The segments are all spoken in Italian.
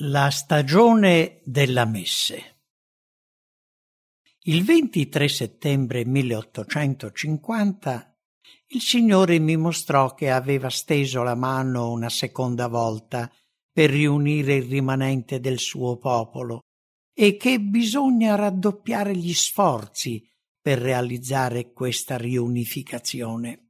La stagione della messe. Il 23 settembre 1850 il Signore mi mostrò che aveva steso la mano una seconda volta per riunire il rimanente del suo popolo e che bisogna raddoppiare gli sforzi per realizzare questa riunificazione.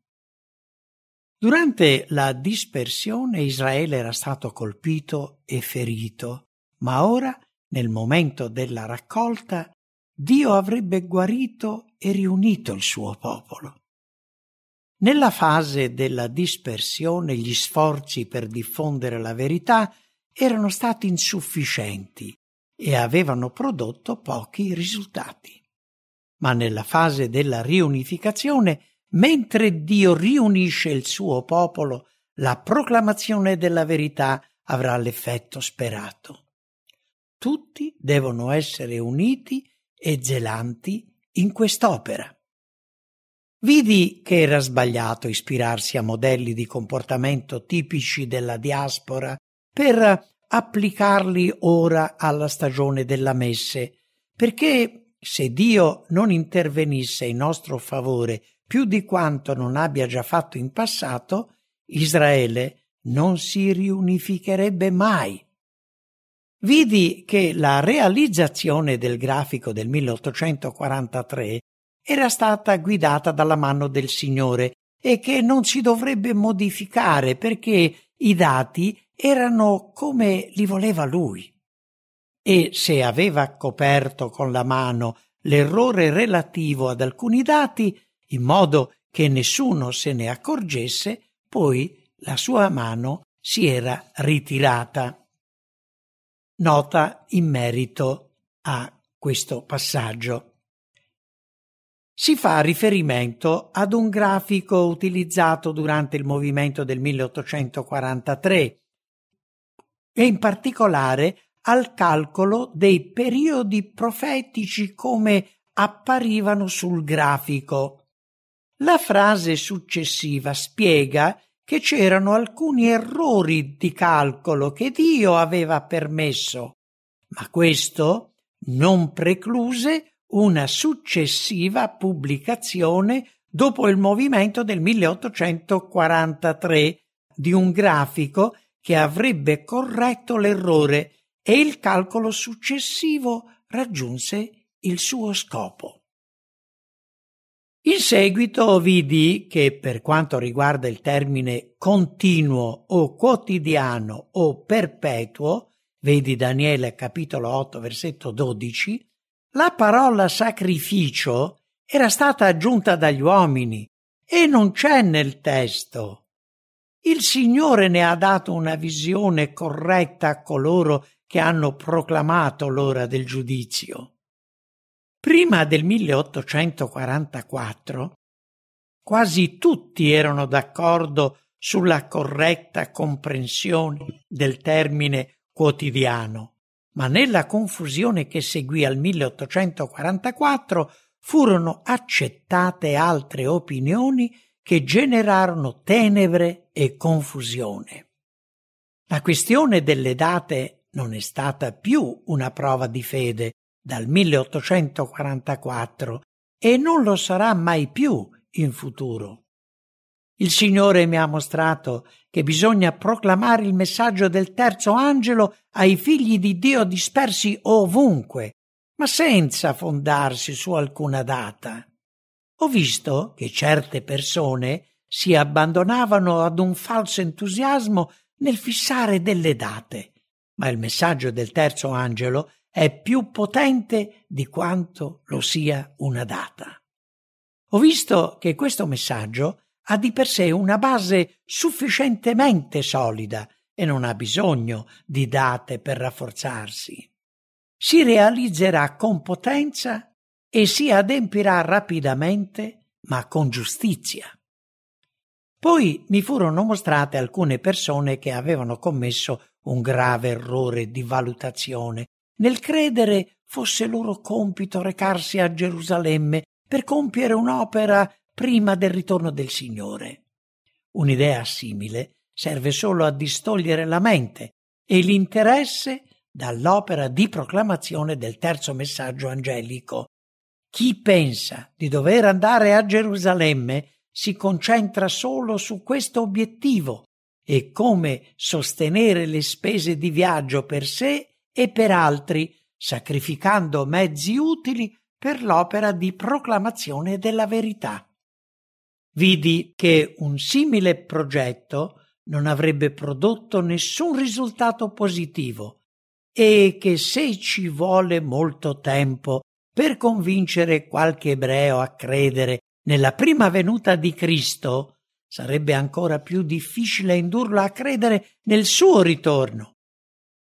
Durante la dispersione Israele era stato colpito e ferito, ma ora, nel momento della raccolta, Dio avrebbe guarito e riunito il suo popolo. Nella fase della dispersione gli sforzi per diffondere la verità erano stati insufficienti e avevano prodotto pochi risultati. Ma nella fase della riunificazione mentre Dio riunisce il suo popolo, la proclamazione della verità avrà l'effetto sperato. Tutti devono essere uniti e zelanti in quest'opera. Vidi che era sbagliato ispirarsi a modelli di comportamento tipici della diaspora per applicarli ora alla stagione della messe, perché se Dio non intervenisse in nostro favore più di quanto non abbia già fatto in passato, Israele non si riunificherebbe mai. Vidi che la realizzazione del grafico del 1843 era stata guidata dalla mano del Signore e che non si dovrebbe modificare perché i dati erano come li voleva lui. E se aveva coperto con la mano l'errore relativo ad alcuni dati, in modo che nessuno se ne accorgesse, poi la sua mano si era ritirata. Nota in merito a questo passaggio. Si fa riferimento ad un grafico utilizzato durante il movimento del 1843 e in particolare al calcolo dei periodi profetici come apparivano sul grafico. La frase successiva spiega che c'erano alcuni errori di calcolo che Dio aveva permesso, ma questo non precluse una successiva pubblicazione dopo il movimento del 1843 di un grafico che avrebbe corretto l'errore e il calcolo successivo raggiunse il suo scopo. In seguito vidi che per quanto riguarda il termine continuo o quotidiano o perpetuo, vedi Daniele capitolo 8 versetto 12, la parola sacrificio era stata aggiunta dagli uomini e non c'è nel testo. Il Signore ne ha dato una visione corretta a coloro che hanno proclamato l'ora del giudizio. Prima del 1844 quasi tutti erano d'accordo sulla corretta comprensione del termine quotidiano, ma nella confusione che seguì al 1844 furono accettate altre opinioni che generarono tenebre e confusione. La questione delle date non è stata più una prova di fede, dal 1844 e non lo sarà mai più in futuro. Il Signore mi ha mostrato che bisogna proclamare il messaggio del terzo angelo ai figli di Dio dispersi ovunque, ma senza fondarsi su alcuna data. Ho visto che certe persone si abbandonavano ad un falso entusiasmo nel fissare delle date, ma il messaggio del terzo angelo è più potente di quanto lo sia una data. Ho visto che questo messaggio ha di per sé una base sufficientemente solida e non ha bisogno di date per rafforzarsi. Si realizzerà con potenza e si adempirà rapidamente, ma con giustizia. Poi mi furono mostrate alcune persone che avevano commesso un grave errore di valutazione nel credere fosse loro compito recarsi a Gerusalemme per compiere un'opera prima del ritorno del Signore. Un'idea simile serve solo a distogliere la mente e l'interesse dall'opera di proclamazione del terzo messaggio angelico. Chi pensa di dover andare a Gerusalemme si concentra solo su questo obiettivo e come sostenere le spese di viaggio per sé e per altri, sacrificando mezzi utili per l'opera di proclamazione della verità. Vidi che un simile progetto non avrebbe prodotto nessun risultato positivo e che se ci vuole molto tempo per convincere qualche ebreo a credere nella prima venuta di Cristo, sarebbe ancora più difficile indurlo a credere nel suo ritorno.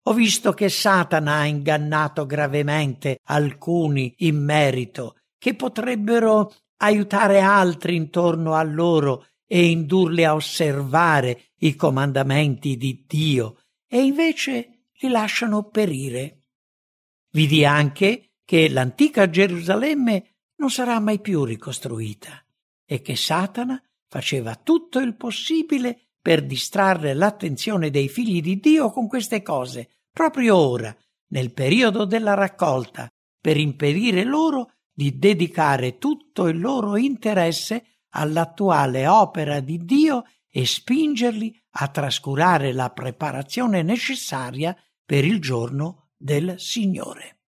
Ho visto che Satana ha ingannato gravemente alcuni in merito, che potrebbero aiutare altri intorno a loro e indurli a osservare i comandamenti di Dio, e invece li lasciano perire. Vidi anche che l'antica Gerusalemme non sarà mai più ricostruita e che Satana faceva tutto il possibile per distrarre l'attenzione dei figli di Dio con queste cose, proprio ora, nel periodo della raccolta, per impedire loro di dedicare tutto il loro interesse all'attuale opera di Dio e spingerli a trascurare la preparazione necessaria per il giorno del Signore.